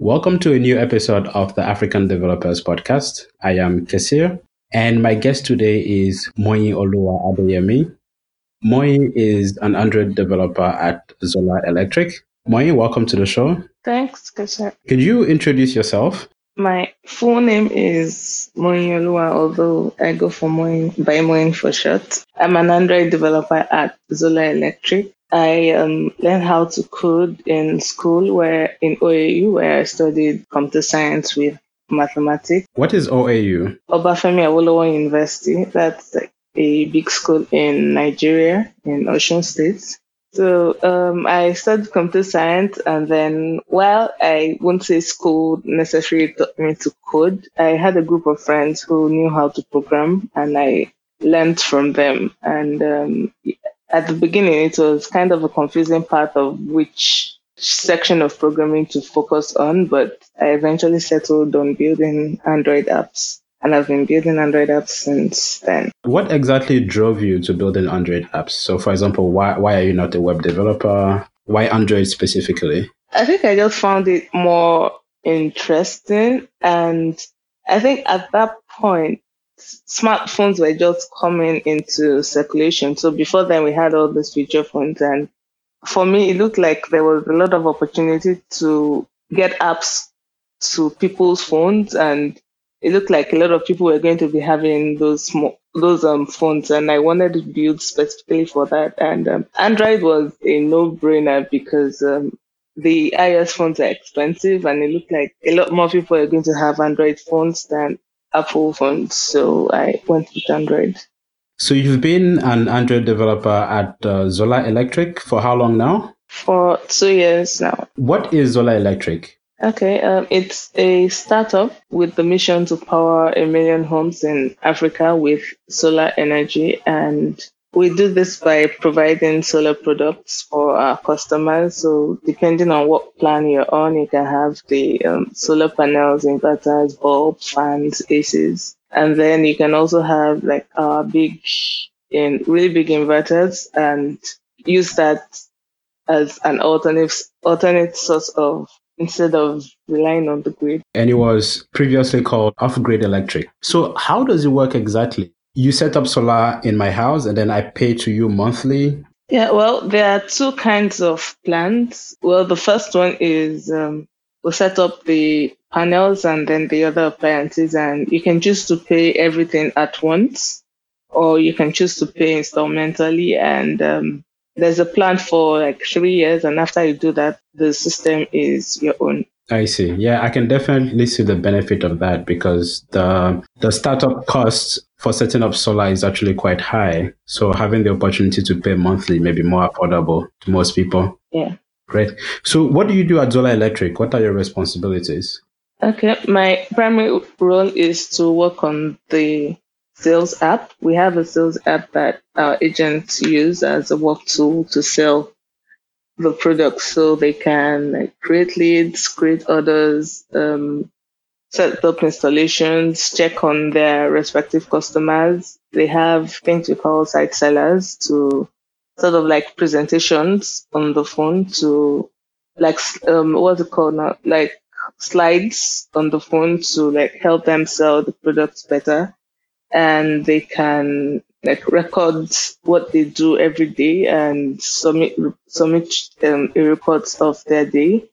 Welcome to a new episode of the African Developers Podcast. I am Kessir, and my guest today is Moyinoluwa Adeyemi. Moyi is an Android developer at Zola Electric. Moyi, welcome to the show. Thanks, Kessir. Could you introduce yourself? My full name is Moyi Oluwa, although I go for Moyi by Moyin for short. I'm an Android developer at Zola Electric. I um, learned how to code in school, where in OAU, where I studied computer science with mathematics. What is OAU? Obafemi Awolowo University. That's a big school in Nigeria, in Osun State. So um, I studied computer science, and then while I won't say school necessarily taught me to code, I had a group of friends who knew how to program, and I learned from them. And um, at the beginning, it was kind of a confusing part of which section of programming to focus on, but I eventually settled on building Android apps. And I've been building Android apps since then. What exactly drove you to building Android apps? So, for example, why, why are you not a web developer? Why Android specifically? I think I just found it more interesting. And I think at that point, smartphones were just coming into circulation. So before then, we had all these feature phones, and for me, it looked like there was a lot of opportunity to get apps to people's phones, and it looked like a lot of people were going to be having those those um phones, and I wanted to build specifically for that. And um, Android was a no-brainer because um, the iOS phones are expensive, and it looked like a lot more people are going to have Android phones than Apple phones, so I went with Android. So you've been an Android developer at uh, Zola Electric for how long now? For two years now. What is Zola Electric? Okay, um, it's a startup with the mission to power a million homes in Africa with solar energy and we do this by providing solar products for our customers. So depending on what plan you're on, you can have the um, solar panels, inverters, bulbs, fans, ACs. And then you can also have like our big, in really big inverters and use that as an alternate, alternate source of instead of relying on the grid. And it was previously called off grid electric. So how does it work exactly? You set up solar in my house and then I pay to you monthly? Yeah, well, there are two kinds of plans. Well, the first one is um, we set up the panels and then the other appliances, and you can choose to pay everything at once, or you can choose to pay installmentally. And um, there's a plan for like three years, and after you do that, the system is your own. I see. Yeah, I can definitely see the benefit of that because the the startup costs for setting up solar is actually quite high. So having the opportunity to pay monthly may be more affordable to most people. Yeah. Great. So what do you do at Zola Electric? What are your responsibilities? Okay, my primary role is to work on the sales app. We have a sales app that our agents use as a work tool to sell the products so they can create leads, create orders, um, set up installations, check on their respective customers. They have things we call site sellers to sort of like presentations on the phone to like um what's it called now? Like slides on the phone to like help them sell the products better. And they can like record what they do every day and submit submit um, a report of their day.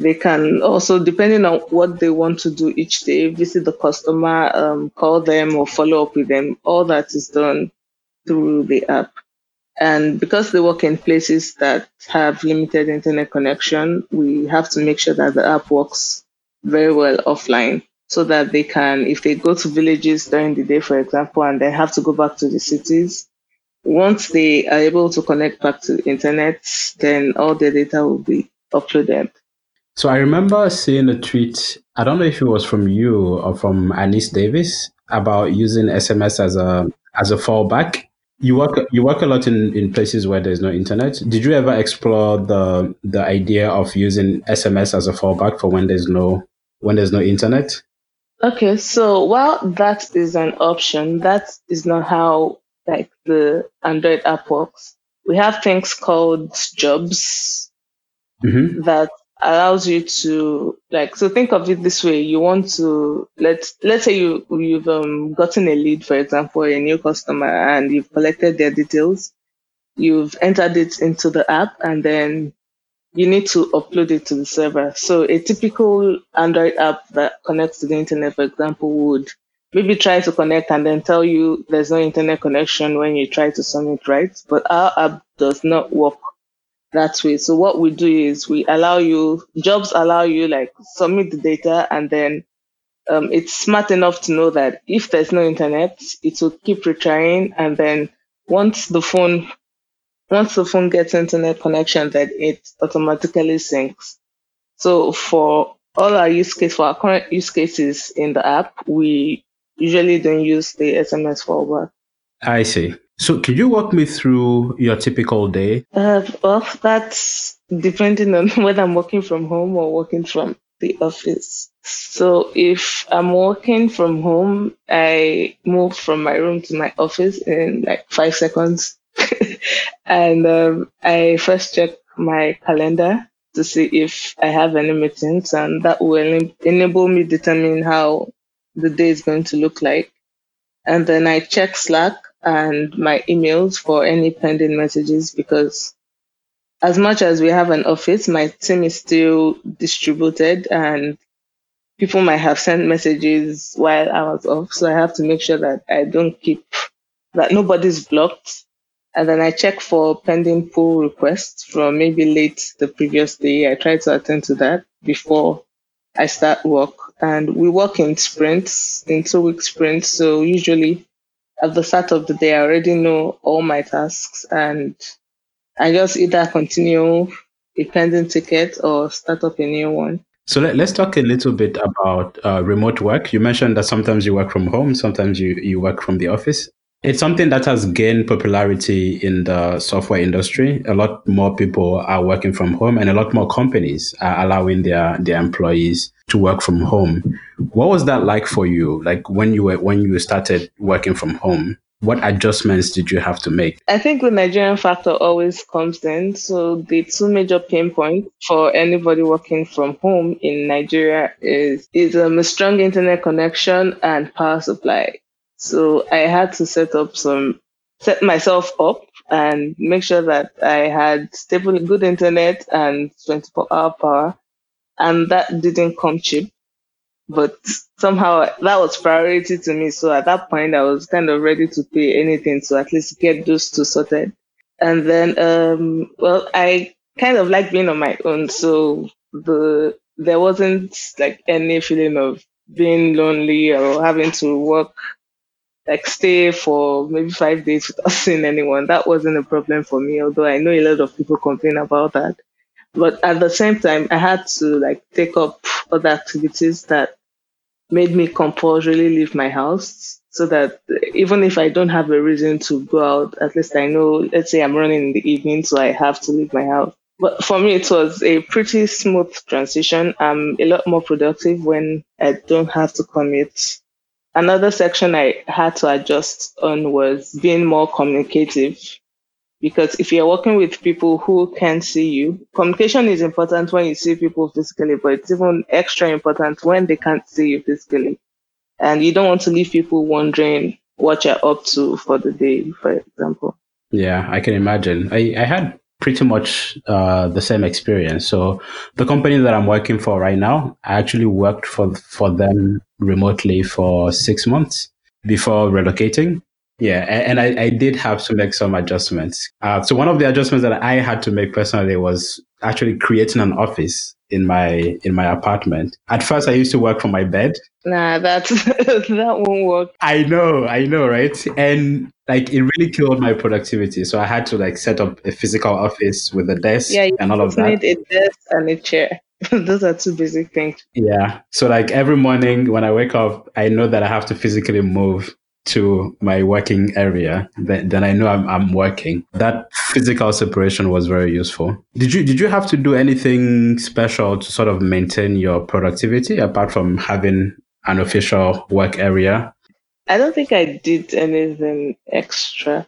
They can also, depending on what they want to do each day, visit the customer, um, call them or follow up with them. All that is done through the app. And because they work in places that have limited internet connection, we have to make sure that the app works very well offline so that they can, if they go to villages during the day, for example, and then have to go back to the cities, once they are able to connect back to the internet, then all their data will be uploaded. So I remember seeing a tweet, I don't know if it was from you or from Anis Davis about using SMS as a as a fallback. You work you work a lot in, in places where there's no internet. Did you ever explore the the idea of using SMS as a fallback for when there's no when there's no internet? Okay, so while that is an option, that is not how like the Android app works. We have things called jobs mm-hmm. that allows you to like so think of it this way you want to let's let's say you you've um, gotten a lead for example a new customer and you've collected their details you've entered it into the app and then you need to upload it to the server so a typical android app that connects to the internet for example would maybe try to connect and then tell you there's no internet connection when you try to submit right but our app does not work that way. So what we do is we allow you jobs allow you like submit the data and then um, it's smart enough to know that if there's no internet, it will keep retrying and then once the phone once the phone gets internet connection, then it automatically syncs. So for all our use case for our current use cases in the app, we usually don't use the SMS fallback. I see. So, could you walk me through your typical day? Uh, well, that's depending on whether I'm working from home or working from the office. So, if I'm working from home, I move from my room to my office in like five seconds. and um, I first check my calendar to see if I have any meetings, and that will enable me determine how the day is going to look like. And then I check Slack and my emails for any pending messages because as much as we have an office, my team is still distributed and people might have sent messages while I was off. So I have to make sure that I don't keep that nobody's blocked. And then I check for pending pull requests from maybe late the previous day. I try to attend to that before I start work. And we work in sprints, in two week sprints. So usually at the start of the day, I already know all my tasks and I just either continue a pending ticket or start up a new one. So let, us talk a little bit about uh, remote work. You mentioned that sometimes you work from home, sometimes you, you work from the office. It's something that has gained popularity in the software industry. A lot more people are working from home and a lot more companies are allowing their, their employees to work from home. What was that like for you? Like when you were, when you started working from home, what adjustments did you have to make? I think the Nigerian factor always comes in. So the two major pain points for anybody working from home in Nigeria is is um, a strong internet connection and power supply. So I had to set up some, set myself up and make sure that I had stable, good internet and 24 hour power. And that didn't come cheap, but somehow that was priority to me. So at that point, I was kind of ready to pay anything to at least get those two sorted. And then, um, well, I kind of like being on my own. So the, there wasn't like any feeling of being lonely or having to work like stay for maybe five days without seeing anyone. That wasn't a problem for me, although I know a lot of people complain about that. But at the same time, I had to like take up other activities that made me compulsorily leave my house so that even if I don't have a reason to go out, at least I know, let's say I'm running in the evening, so I have to leave my house. But for me, it was a pretty smooth transition. I'm a lot more productive when I don't have to commute Another section I had to adjust on was being more communicative. Because if you're working with people who can't see you, communication is important when you see people physically, but it's even extra important when they can't see you physically. And you don't want to leave people wondering what you're up to for the day, for example. Yeah, I can imagine. I, I had pretty much uh, the same experience. So the company that I'm working for right now, I actually worked for for them remotely for six months before relocating. Yeah, and, I, I, did have to make some adjustments. Uh, so one of the adjustments that I had to make personally was actually creating an office in my in my apartment. At first, I used to work from my bed. Nah, that that won't work. I know, I know, right? And like it really killed my productivity. So I had to like set up a physical office with a desk yeah, and all of that. Need a desk and a chair. Those are two basic things. Yeah. So like every morning when I wake up, I know that I have to physically move to my working area, then, then I know I'm, I'm working. That physical separation was very useful. Did you did you have to do anything special to sort of maintain your productivity apart from having an official work area? I don't think I did anything extra.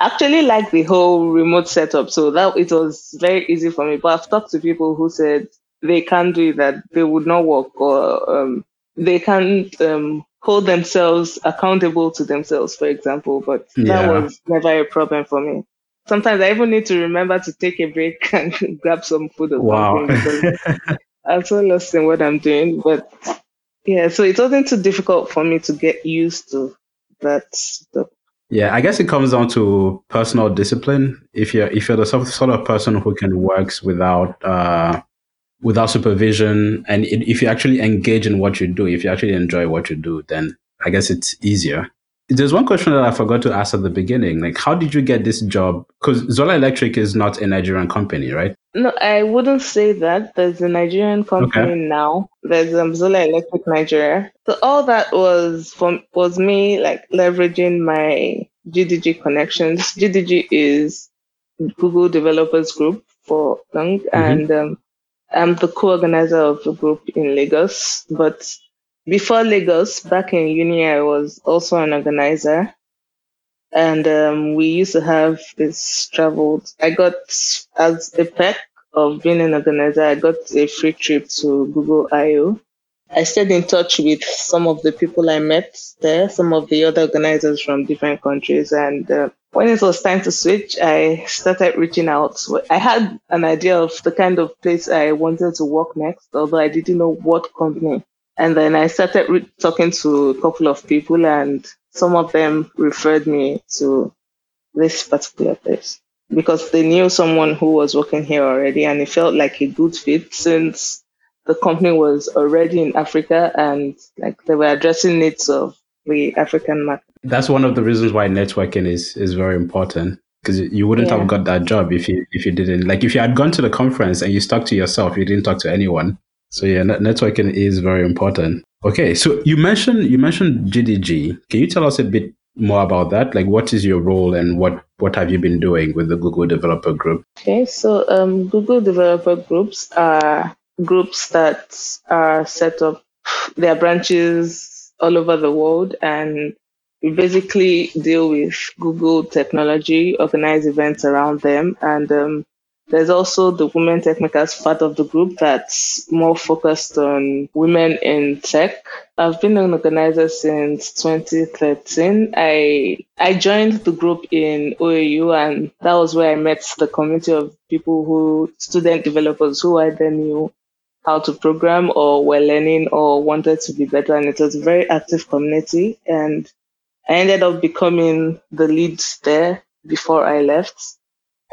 I actually like the whole remote setup, so that it was very easy for me. But I've talked to people who said they can't do that, they would not work or um, they can't um, hold themselves accountable to themselves, for example. But that Yeah. was never a problem for me. Sometimes I even need to remember to take a break and grab some food or Wow. something because I'm so lost in what I'm doing. But yeah, so it wasn't too difficult for me to get used to that stuff. Yeah, I guess it comes down to personal discipline. If you're if you're the sort of person who can works without uh, without supervision, and if you actually engage in what you do, if you actually enjoy what you do, then I guess it's easier. There's one question that I forgot to ask at the beginning. Like, how did you get this job? Because Zola Electric is not a Nigerian company, right? No, I wouldn't say that. There's a Nigerian company now. There's um, Zola Electric Nigeria. So all that was from was me like leveraging my GDG connections. GDG is Google Developers Group for long, and um, I'm the co-organizer of the group in Lagos. But before Lagos, back in uni, I was also an organizer and um, we used to have this travel. I got as a perk of being an organizer, I got a free trip to Google I/O. I stayed in touch with some of the people I met there, some of the other organizers from different countries, and uh, when it was time to switch, I started reaching out. I had an idea of the kind of place I wanted to work next, although I didn't know what company. And then I started re- talking to a couple of people, and some of them referred me to this particular place because they knew someone who was working here already, and it felt like a good fit since the company was already in Africa and like they were addressing needs of the African market. That's one of the reasons why networking is is very important. Because you wouldn't Yeah. have got that job if you if you didn't like if you had gone to the conference and you stuck to yourself, you didn't talk to anyone. So yeah, net- networking is very important. Okay, so you mentioned you mentioned GDG. Can you tell us a bit more about that? Like, what is your role and what what have you been doing with the Google Developer Group? Okay, so um, Google developer groups are groups that are set up, their branches all over the world, and we basically deal with Google technology, organize events around them, and um, there's also the Women Techmakers part of the group that's more focused on women in tech. I've been an organizer since 2013. I I joined the group in OAU, and that was where I met the community of people who student developers who either knew how to program or were learning or wanted to be better. And it was a very active community. And I ended up becoming the lead there before I left.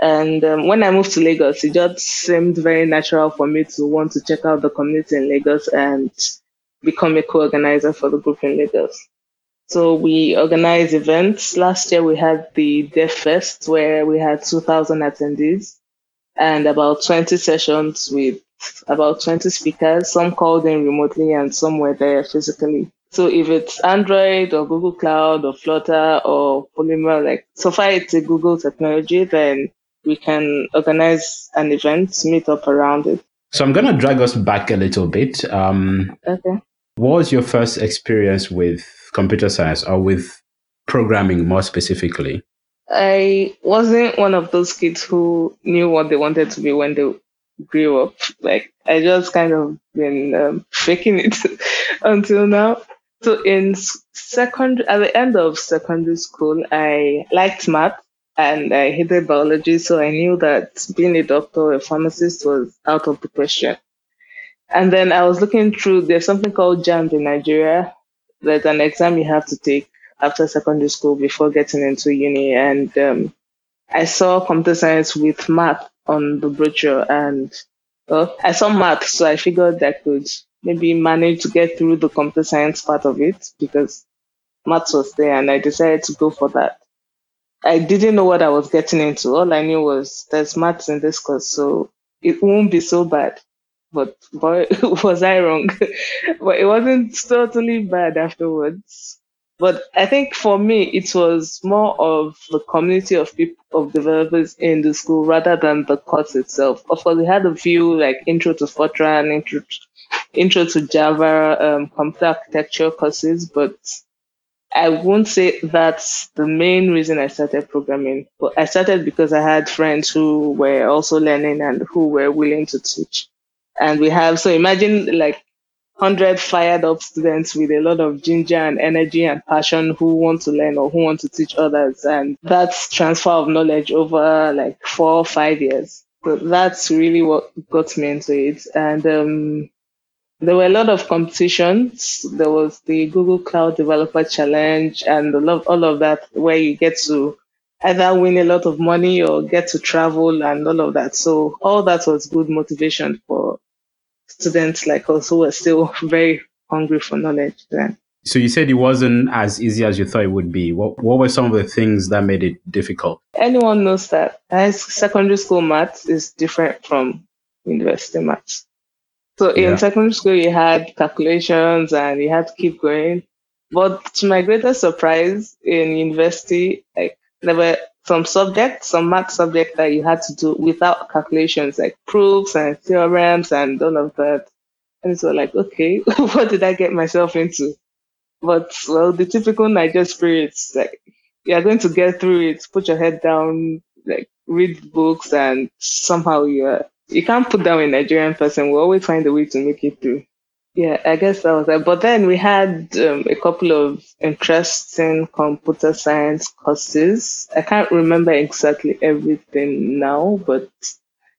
And um, when I moved to Lagos, it just seemed very natural for me to want to check out the community in Lagos and become a co-organizer for the group in Lagos. So we organize events. Last year we had the DevFest where we had 2,000 attendees and about 20 sessions with about 20 speakers. Some called in remotely and some were there physically. So if it's Android or Google Cloud or Flutter or Polymer, like so far it's a Google technology, then we can organize an event, meet up around it. So I'm gonna drag us back a little bit. Um, Okay. what was your first experience with computer science or with programming more specifically? I wasn't one of those kids who knew what they wanted to be when they grew up. Like I just kind of been um, faking it until now. So in second, at the end of secondary school, I liked math and I hated biology. So I knew that being a doctor or a pharmacist was out of the question. And then I was looking through, there's something called JAMB in Nigeria. There's an exam you have to take after secondary school before getting into uni. And um, I saw computer science with math on the brochure and I saw math, so I figured I could maybe manage to get through the computer science part of it because math was there and I decided to go for that. I didn't know what I was getting into. All I knew was there's maths in this course, so it won't be so bad. But boy, was I wrong. but it wasn't totally bad afterwards. But I think for me, it was more of the community of people, of developers in the school rather than the course itself. Of course, we had a few like intro to Fortran, intro, intro to Java, um, computer architecture courses, but I won't say that's the main reason I started programming. But I started because I had friends who were also learning and who were willing to teach. And we have, so imagine like 100 fired up students with a lot of ginger and energy and passion who want to learn or who want to teach others. And that's transfer of knowledge over like four or five years. So that's really what got me into it. And um, there were a lot of competitions. There was the Google Cloud Developer Challenge and a lot, all of that, where you get to either win a lot of money or get to travel and all of that. So all that was good motivation for students like us who were still very hungry for knowledge then. So you said it wasn't as easy as you thought it would be. What what were some of the things that made it difficult? Anyone knows that secondary school maths is different from university maths. So in yeah. secondary school you had calculations and you had to keep going. But to my greatest surprise in university, like there were some subjects, some math subjects that you had to do without calculations, like proofs and theorems and all of that. And so like, okay, what did I get myself into? But well, the typical Naija spirits, like you're going to get through it, put your head down, like read books and somehow you're, you can't put down a Nigerian person. We always find a way to make it through. Yeah, I guess that was it. But then we had um, a couple of interesting computer science courses. I can't remember exactly everything now, but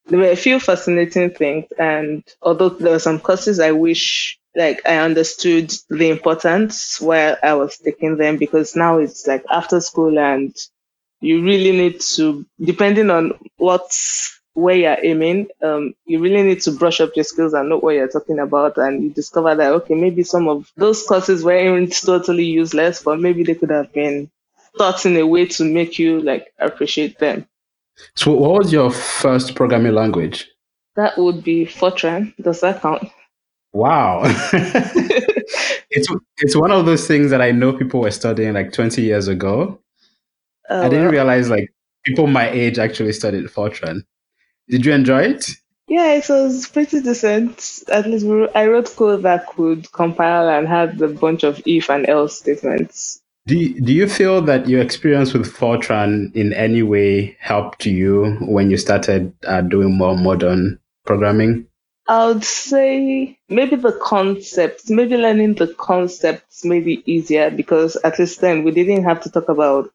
there were a few fascinating things. And although there were some courses I wish like I understood the importance while I was taking them because now it's like after school and you really need to, depending on what where you're aiming, um, you really need to brush up your skills and know what you're talking about. And you discover that, okay, maybe some of those courses weren't totally useless, but maybe they could have been taught in a way to make you like appreciate them. So what was your first programming language? That would be Fortran. Does that count? Wow. it's it's one of those things that I know people were studying like 20 years ago. Oh, I didn't well. realize like people my age actually studied Fortran. Did you enjoy it? Yeah, it was pretty decent. At least I wrote code that could compile and had a bunch of if and else statements. Do you, do you feel that your experience with Fortran in any way helped you when you started uh, doing more modern programming? I would say maybe the concepts, maybe learning the concepts may be easier because at least then we didn't have to talk about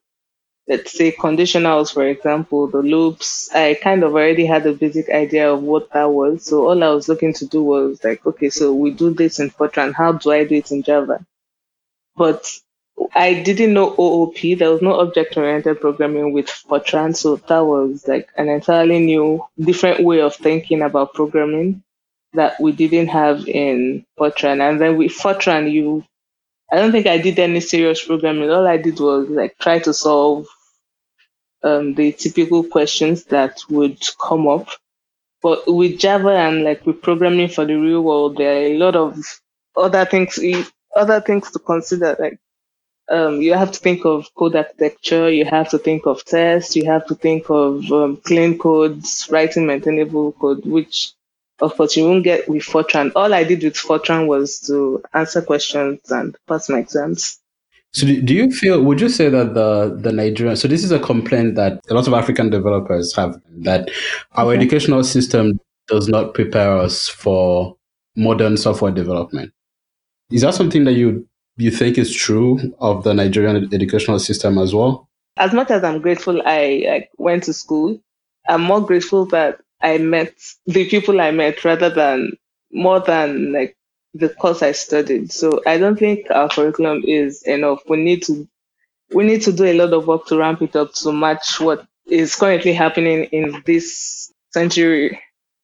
let's say conditionals, for example, the loops, I kind of already had a basic idea of what that was. So all I was looking to do was like, okay, so we do this in Fortran. How do I do it in Java? But I didn't know OOP. There was no object oriented programming with Fortran. So that was like an entirely new, different way of thinking about programming that we didn't have in Fortran. And then with Fortran, you I don't think I did any serious programming. All I did was like try to solve um, the typical questions that would come up. But with Java and like with programming for the real world, there are a lot of other things, other things to consider. Like um, you have to think of code architecture, you have to think of tests, you have to think of um, clean codes, writing maintainable code, which of course you won't get with Fortran. All I did with Fortran was to answer questions and pass my exams. So do you feel, would you say that the, the Nigerian, so this is a complaint that a lot of African developers have, that our okay. educational system does not prepare us for modern software development. Is that something that you, you think is true of the Nigerian educational system as well? As much as I'm grateful I, I went to school, I'm more grateful that I met the people I met rather than more than like the course I studied. So I don't think our curriculum is enough. We need to we need to do a lot of work to ramp it up to match what is currently happening in this century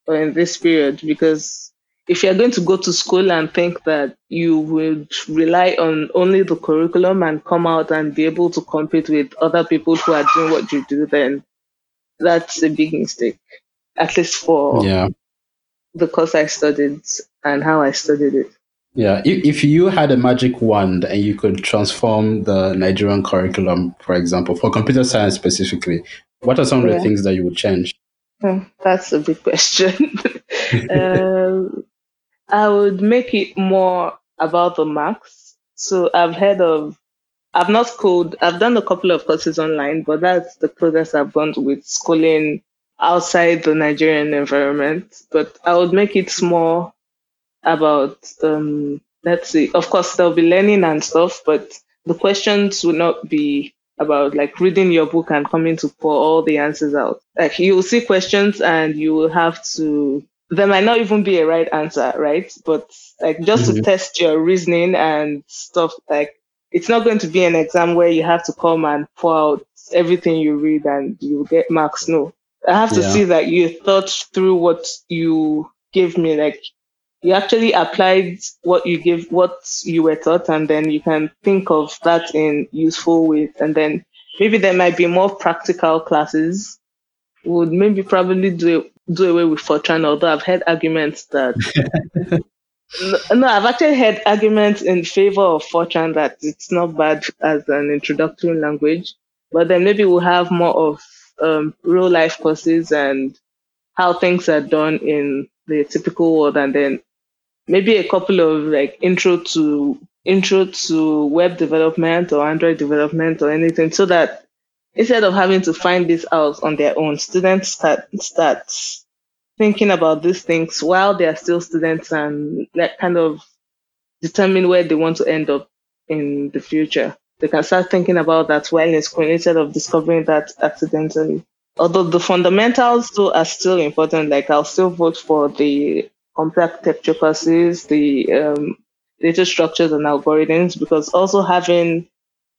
or in this period because if you're going to go to school and think that you would rely on only the curriculum and come out and be able to compete with other people who are doing what you do, then that's a big mistake at least for yeah. the course I studied and how I studied it. Yeah, if, if you had a magic wand and you could transform the Nigerian curriculum, for example, for computer science specifically, what are some of the things that you would change? Hmm, that's a big question. um, I would make it more about the marks. So I've heard of, I've not coded, I've done a couple of courses online, but that's the closest I've gone with schooling outside the Nigerian environment, but I would make it more about um, let's see. Of course, there'll be learning and stuff, but the questions will not be about like reading your book and coming to pour all the answers out. Like you'll see questions and you will have to there might not even be a right answer, right? But like just mm-hmm. to test your reasoning and stuff like it's not going to be an exam where you have to come and pour out everything you read and you get marks. No. I have to yeah. see that you thought through what you gave me. Like you actually applied what you give, what you were taught, and then you can think of that in useful ways. And then maybe there might be more practical classes. Would maybe probably do do away with Fortran, although I've heard arguments that no, I've actually heard arguments in favor of Fortran that it's not bad as an introductory language, but then maybe we'll have more of um, real life courses and how things are done in the typical world, and then maybe a couple of like intro to intro to web development or Android development or anything, so that instead of having to find this out on their own, students start start thinking about these things while they are still students and that kind of determine where they want to end up in the future. They can start thinking about that while school instead of discovering that accidentally. Although the fundamentals too are still important, like I'll still vote for the architecture courses, the um, data structures and algorithms, because also having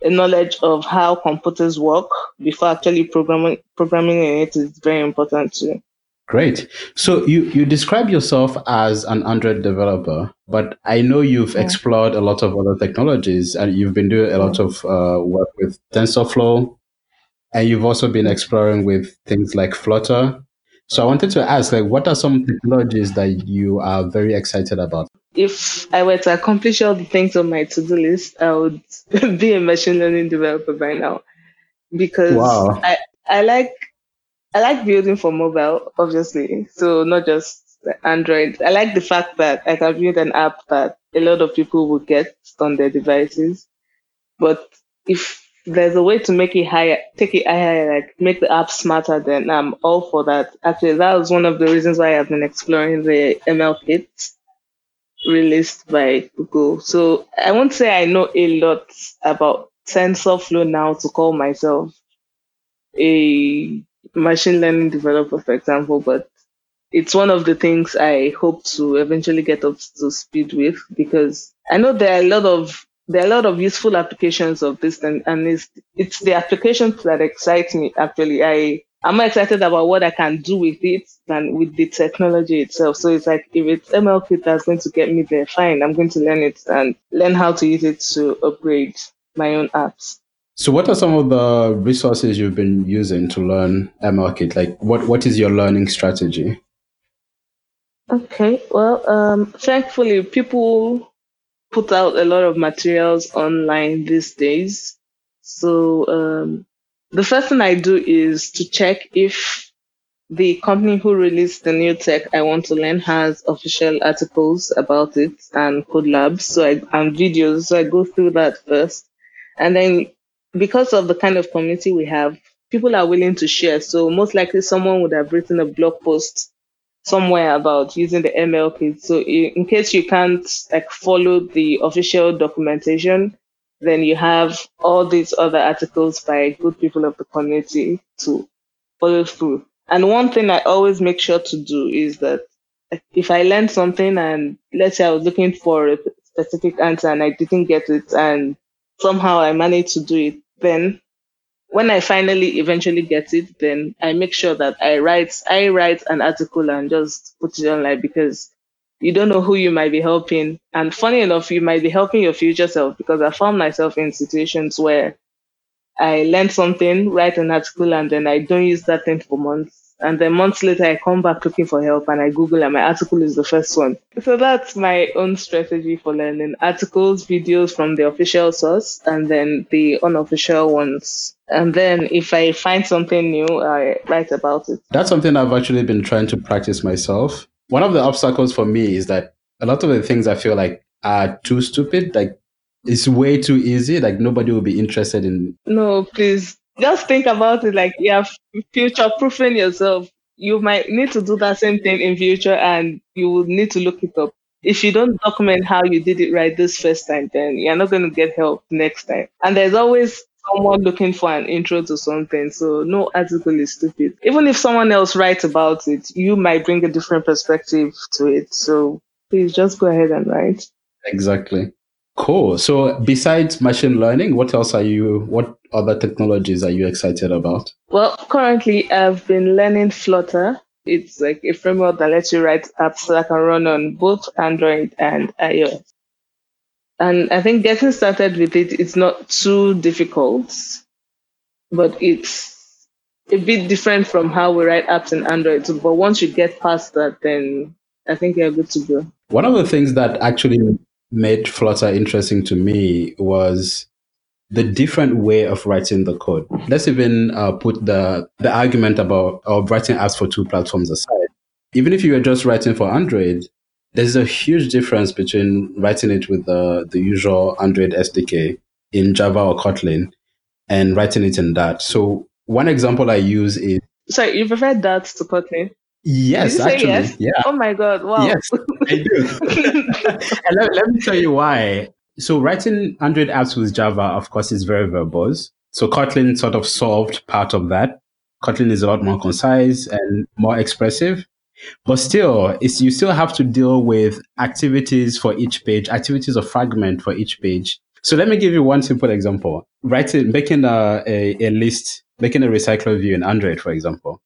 a knowledge of how computers work before actually programming programming in it is very important too. Great. So you you describe yourself as an Android developer, but I know you've yeah. explored a lot of other technologies and you've been doing a lot of uh, work with TensorFlow, and you've also been exploring with things like Flutter. So I wanted to ask, like, what are some technologies that you are very excited about? If I were to accomplish all the things on my to-do list, I would be a machine learning developer by now, because wow. I I like I like building for mobile, obviously. So not just Android. I like the fact that I can build an app that a lot of people will get on their devices. But if there's a way to make it higher, take it higher, like make the app smarter, then I'm all for that. Actually, that was one of the reasons why I've been exploring the ML kit released by Google. So I won't say I know a lot about TensorFlow now to call myself a machine learning developer, for example, but it's one of the things I hope to eventually get up to speed with because I know there are a lot of there are a lot of useful applications of this and, and it's it's the applications that excite me actually. I I'm more excited about what I can do with it than with the technology itself. So it's like if it's ML kit that's going to get me there, fine. I'm going to learn it and learn how to use it to upgrade my own apps. So, what are some of the resources you've been using to learn ML kit? Like, what, what is your learning strategy? Okay, well, um, thankfully, people put out a lot of materials online these days. So, um, the first thing I do is to check if the company who released the new tech I want to learn has official articles about it and code labs. So I and videos. So I go through that first. And then because of the kind of community we have, people are willing to share. So most likely someone would have written a blog post somewhere about using the ML kit. So in case you can't like follow the official documentation, then you have all these other articles by good people of the community to follow through. And one thing I always make sure to do is that if I learn something and let's say I was looking for a specific answer and I didn't get it and somehow I manage to do it, then when I finally eventually get it, then I make sure that I write I write an article and just put it online because you don't know who you might be helping. And funny enough, you might be helping your future self because I found myself in situations where I learned something, write an article, and then I don't use that thing for months. And then months later, I come back looking for help and I Google and my article is the first one. So that's my own strategy for learning articles, videos from the official source and then the unofficial ones. And then if I find something new, I write about it. That's something I've actually been trying to practice myself. One of the obstacles for me is that a lot of the things I feel like are too stupid, like it's way too easy. Like nobody will be interested in. No, please just think about it like you're future proofing yourself. you might need to do that same thing in future and you will need to look it up. If you don't document how you did it right this first time, then you're not going to get help next time. And there's always someone looking for an intro to something. So no article is stupid. Even if someone else writes about it, you might bring a different perspective to it. So please just go ahead and write. Exactly. Cool. So besides machine learning, what else are you, what other technologies are you excited about? Well, currently I've been learning Flutter. It's like a framework that lets you write apps that can run on both Android and iOS. And I think getting started with it, it is not too difficult, but it's a bit different from how we write apps in Android. But once you get past that, then I think you're good to go. One of the things that actually made Flutter interesting to me was the different way of writing the code. Let's even uh, put the the argument about of writing apps for two platforms aside. Even if you were just writing for Android, there's a huge difference between writing it with the, the usual Android SDK in Java or Kotlin and writing it in Dart. So one example I use is. Sorry, you prefer Dart to Kotlin? Yes, actually. Yes? Yeah. Oh my God. Wow. Yes, I do. and let, let me tell you why. So writing Android apps with Java, of course, is very verbose. So Kotlin sort of solved part of that. Kotlin is a lot more mm-hmm. concise and more expressive. But still, it's, you still have to deal with activities for each page, activities of fragment for each page. So let me give you one simple example. Writing, making a, a, a list, making a recycler view in Android, for example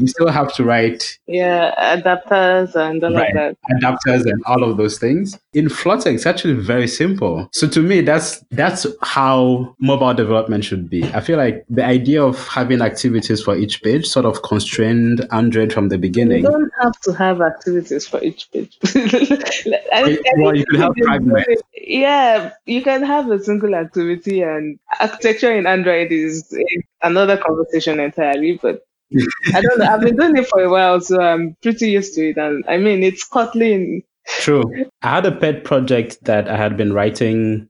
you still have to write yeah adapters and all right, of that. Adapters and all of those things. In flutter it's actually very simple. So to me that's that's how mobile development should be. I feel like the idea of having activities for each page sort of constrained android from the beginning. You don't have to have activities for each page. I, well you can have fragments yeah you can have a single activity and architecture in android is another conversation entirely but I don't know. I've been doing it for a while, so I'm pretty used to it. And I mean, it's Kotlin. True. I had a pet project that I had been writing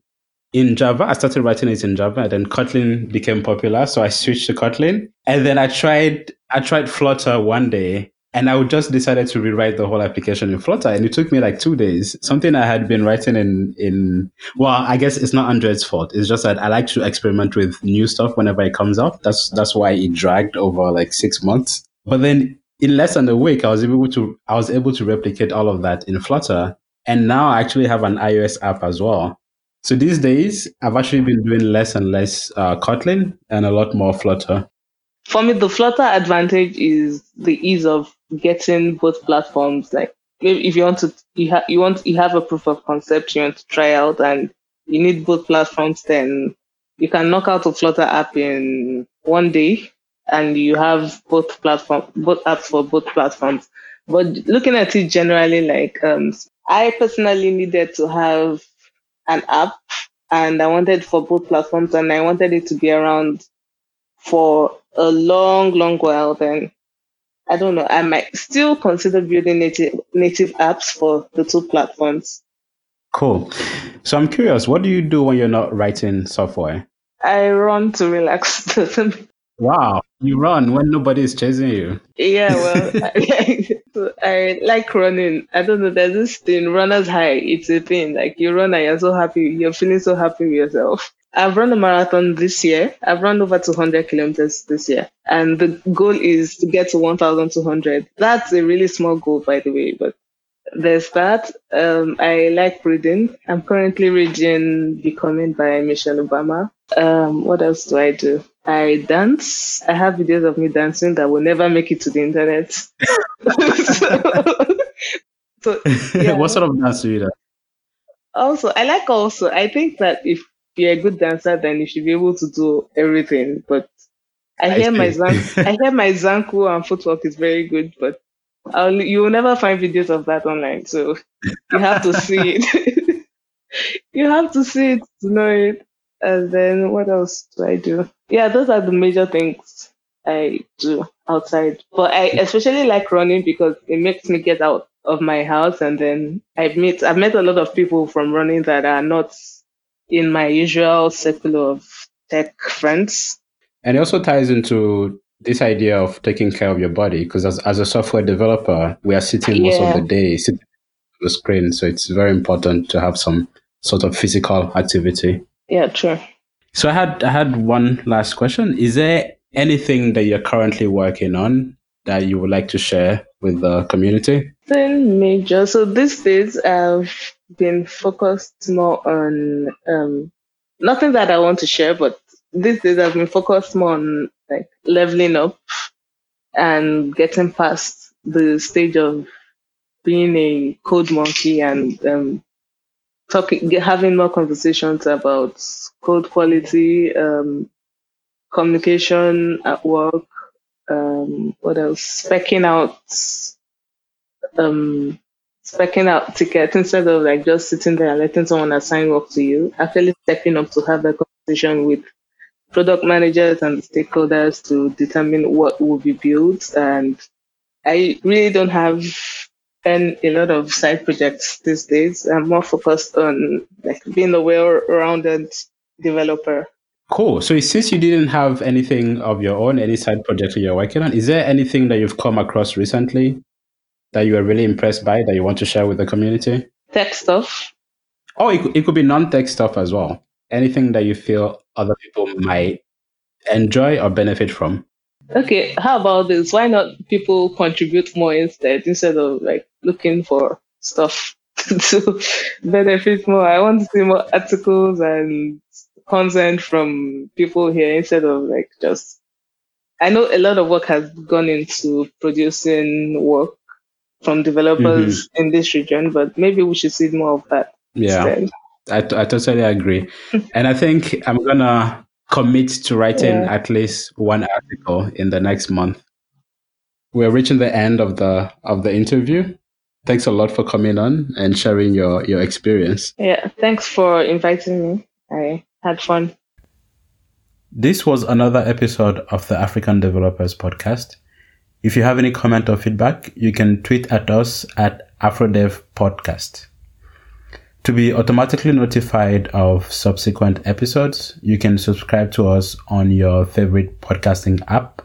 in Java. I started writing it in Java, and then Kotlin became popular, so I switched to Kotlin. And then I tried I tried Flutter one day, and I just decided to rewrite the whole application in Flutter. And it took me like two days. Something I had been writing in, in, well, I guess it's not Android's fault. It's just that I like to experiment with new stuff whenever it comes out. That's, that's why it dragged over like six months. But then in less than a week, I was able to, I was able to replicate all of that in Flutter. And now I actually have an iOS app as well. So these days, I've actually been doing less and less uh, Kotlin and a lot more Flutter. For me, the Flutter advantage is the ease of getting both platforms. Like if you want to, you have you want you have a proof of concept you want to try out, and you need both platforms. Then you can knock out a Flutter app in one day, and you have both platform both apps for both platforms. But looking at it generally, like um, I personally needed to have an app, and I wanted for both platforms, and I wanted it to be around for a long, long while. Then I don't know. I might still consider building native native apps for the two platforms. Cool. So I'm curious, what do you do when you're not writing software? I run to relax. wow, you run when nobody is chasing you. Yeah, well, I, I like running. I don't know. There's this thing, runner's high. It's a thing. Like you run and you're so happy. You're feeling so happy with yourself. I've run a marathon this year. I've run over 200 kilometers this year. And the goal is to get to 1,200. That's a really small goal, by the way, but there's that. Um, I like reading. I'm currently reading Becoming by Michelle Obama. Um, what else do I do? I dance. I have videos of me dancing that will never make it to the internet. so, so yeah. what sort of dance do you do? Also, I like also. I think that if you're a good dancer, then you should be able to do everything. But I, I hear see. my zank, I hear my zanku and footwork is very good, but I'll, you will never find videos of that online. So you have to see it. you have to see it to know it. And then what else do I do? Yeah, those are the major things I do outside. But I especially like running because it makes me get out of my house and then I've met I've met a lot of people from running that are not in my usual circle of tech friends. And it also ties into this idea of taking care of your body because as, as a software developer we are sitting most of the day sitting on the screen so it's very important to have some sort of physical activity Yeah, true. so i had i had one last question is there anything that you're currently working on that you would like to share with the community Nothing major. So these days I've been focused more on um nothing that I want to share, but these days I've been focused more on like leveling up and getting past the stage of being a code monkey and um talking having more conversations about code quality, um communication at work, um what else? Specking out um specking out tickets instead of like just sitting there and letting someone assign work to you, actually stepping up to have a conversation with product managers and stakeholders to determine what will be built. And I really don't have and a lot of side projects these days. I'm more focused on like being a well-rounded developer. cool so since you didn't have anything of your own any side project you're working on is there anything that you've come across recently that you are really impressed by that you want to share with the community Tech stuff. Oh, it, could- it could be non-tech stuff as well. Anything that you feel other people might enjoy or benefit from. Okay, how about this? Why not people contribute more instead instead of like looking for stuff to benefit more? I want to see more articles and content from people here instead of like just. I know a lot of work has gone into producing work from developers mm-hmm. in this region, but maybe we should see more of that Yeah, instead. I, t- I totally agree. and I think I'm going to commit to writing Yeah. at least one article in the next month. We're reaching the end of the of the interview. Thanks a lot for coming on and sharing your your experience. Yeah, thanks for inviting me. I had fun. This was another episode of the African Developers Podcast. If you have any comment or feedback, you can tweet at us at AfroDev Podcast. To be automatically notified of subsequent episodes, you can subscribe to us on your favorite podcasting app.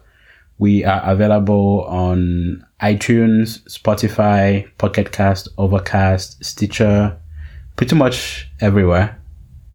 We are available on iTunes, Spotify, Pocket Cast, Overcast, Stitcher, pretty much everywhere.